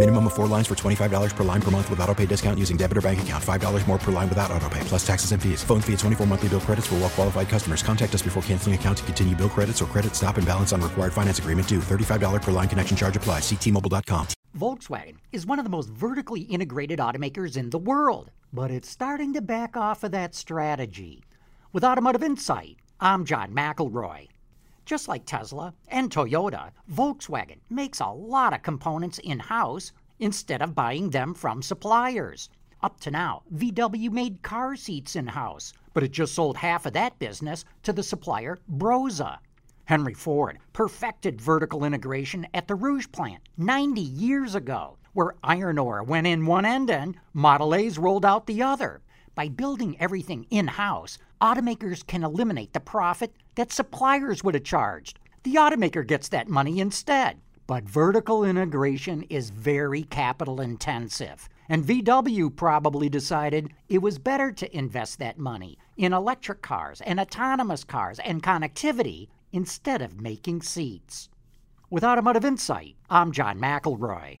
Minimum of four lines for $25 per line per month with auto pay discount using debit or bank account. $5 more per line without auto pay, plus taxes and fees. Phone fee at 24 monthly bill credits for well qualified customers. Contact us before canceling account to continue bill credits or credit stop and balance on required finance agreement due. $35 per line connection charge applies. Ctmobile.com. Volkswagen is one of the most vertically integrated automakers in the world, but it's starting to back off of that strategy. With Automotive Insight, I'm John McElroy. Just like Tesla and Toyota, Volkswagen makes a lot of components in house instead of buying them from suppliers. Up to now, VW made car seats in house, but it just sold half of that business to the supplier Brose. Henry Ford perfected vertical integration at the Rouge plant 90 years ago, where iron ore went in one end and Model A's rolled out the other. By building everything in house, automakers can eliminate the profit that suppliers would have charged. The automaker gets that money instead. But vertical integration is very capital intensive. And VW probably decided it was better to invest that money in electric cars and autonomous cars and connectivity instead of making seats. With Automotive Insight, I'm John McElroy.